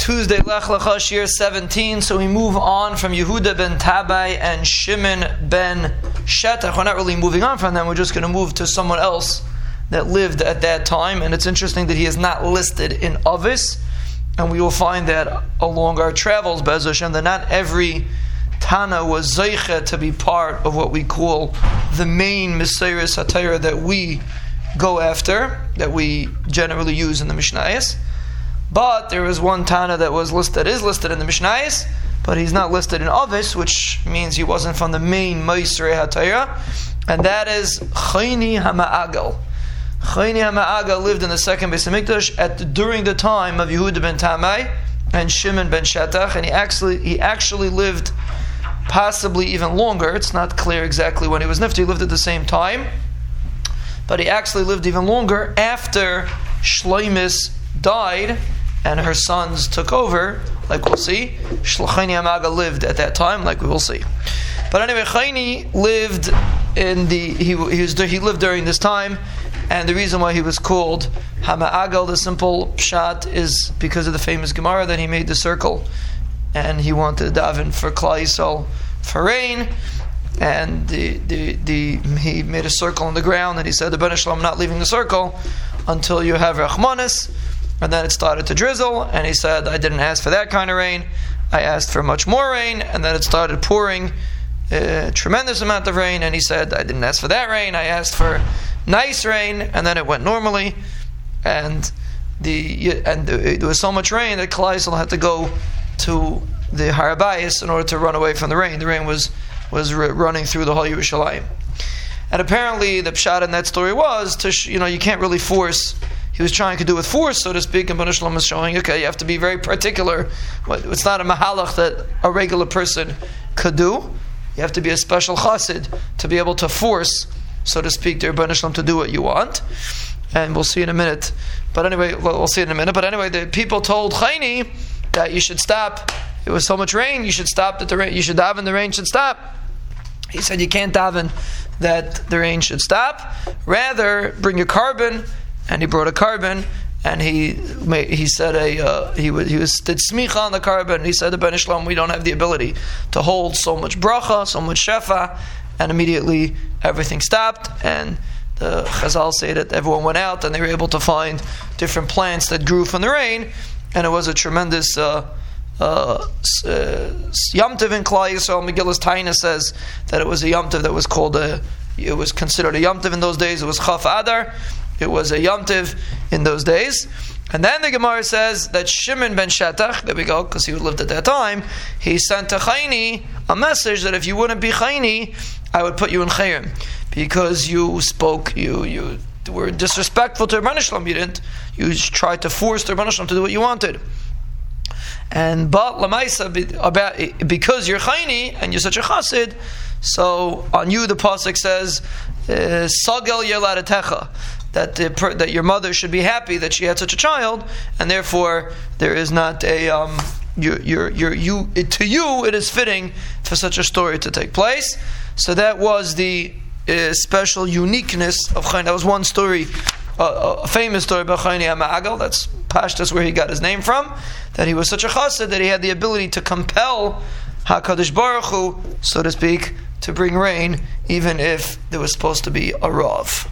Tuesday, Lech Lecha, year 17. So we move on from Yehuda ben Tabai and Shimon ben Shetach. We're not really moving on from them, we're just going to move to someone else that lived at that time. And it's interesting that he is not listed in Avis. And we will find that along our travels, Bez Hashem, that not every Tana was Zeicha to be part of what we call the main Messiah Satira that we go after, that we generally use in the Mishnayos. But there is one Tana that was listed, is listed in the Mishnayos, but he's not listed in Avis, which means he wasn't from the main Meiserei HaTorah, and that is Chayni Hama'agal. Chayni Hama'agal lived in the second Beis Hamikdash at during the time of Yehuda ben Tabai and Shimon ben Shetach, and he actually he actually lived possibly even longer. It's not clear exactly when he was nifty. He lived at the same time, but he actually lived even longer after Shloimis died and her sons took over, like we'll see. Shlachani Amaga lived at that time, like we will see. But anyway, Chayni lived in the he, he was he lived during this time, and the reason why he was called Hama'agal, the simple shot, is because of the famous Gemara that he made the circle, and he wanted to daven for Klal Yisrael for rain. And the, the, the, he made a circle on the ground, and he said, "The Ben I'm not leaving the circle until you have Rachmanis." And then it started to drizzle, and he said, I didn't ask for that kind of rain. I asked for much more rain, and then it started pouring a tremendous amount of rain, and he said, I didn't ask for that rain. I asked for nice rain, and then it went normally, and the and there was so much rain that Klal Yisrael had to go to the Har HaBayis in order to run away from the rain. The rain was was running through the whole Yerushalayim. And apparently, the pshat in that story was to you know you can't really force he was trying to do with force, so to speak, and Banu Shalom is showing, okay, you have to be very particular. It's not a mahalach that a regular person could do. You have to be a special chassid to be able to force, so to speak, their Banu to do what you want. And we'll see in a minute. But anyway, we'll see in a minute. But anyway, the people told Chayni that you should stop. It was so much rain, you should stop that the rain, you should daven, the rain should stop. He said you can't daven that the rain should stop. Rather, bring your korban and he brought a korban, and he made, he said a uh, he was he was did smicha on the and he said to Ben Ishlam, we don't have the ability to hold so much bracha, so much shefa, and immediately everything stopped, and the Chazal say that everyone went out and they were able to find different plants that grew from the rain, and it was a tremendous. Uh, uh, uh, in Klal Yisrael, Megillus Taanis says that it was a Yom Tov that was called a, it was considered a Yom Tov in those days. It was Chaf Adar, it was a yomtiv in those days. And then the Gemara says that Shimon ben Shetach, there we go, because he lived at that time, he sent to Chayni a message that if you wouldn't be Chayni, I would put you in Chayim. Because you spoke, you you were disrespectful to Rabban Shalom. You didn't, you tried to force Rabban Shalom to do what you wanted. And but Lamaisa, about because you're Chayni and you're such a Chassid, so on you the pasuk says, uh, "Sagel yeladatecha," that the, that your mother should be happy that she had such a child, and therefore there is not a um, you you you it, to you it is fitting for such a story to take place. So that was the uh, special uniqueness of Chayin. That was one story, uh, a famous story about Chayni Ama'agal. That's Pashtas where he got his name from. That he was such a chassid that he had the ability to compel Hakadosh Baruch Hu, so to speak, to bring rain, even if there was supposed to be a rav.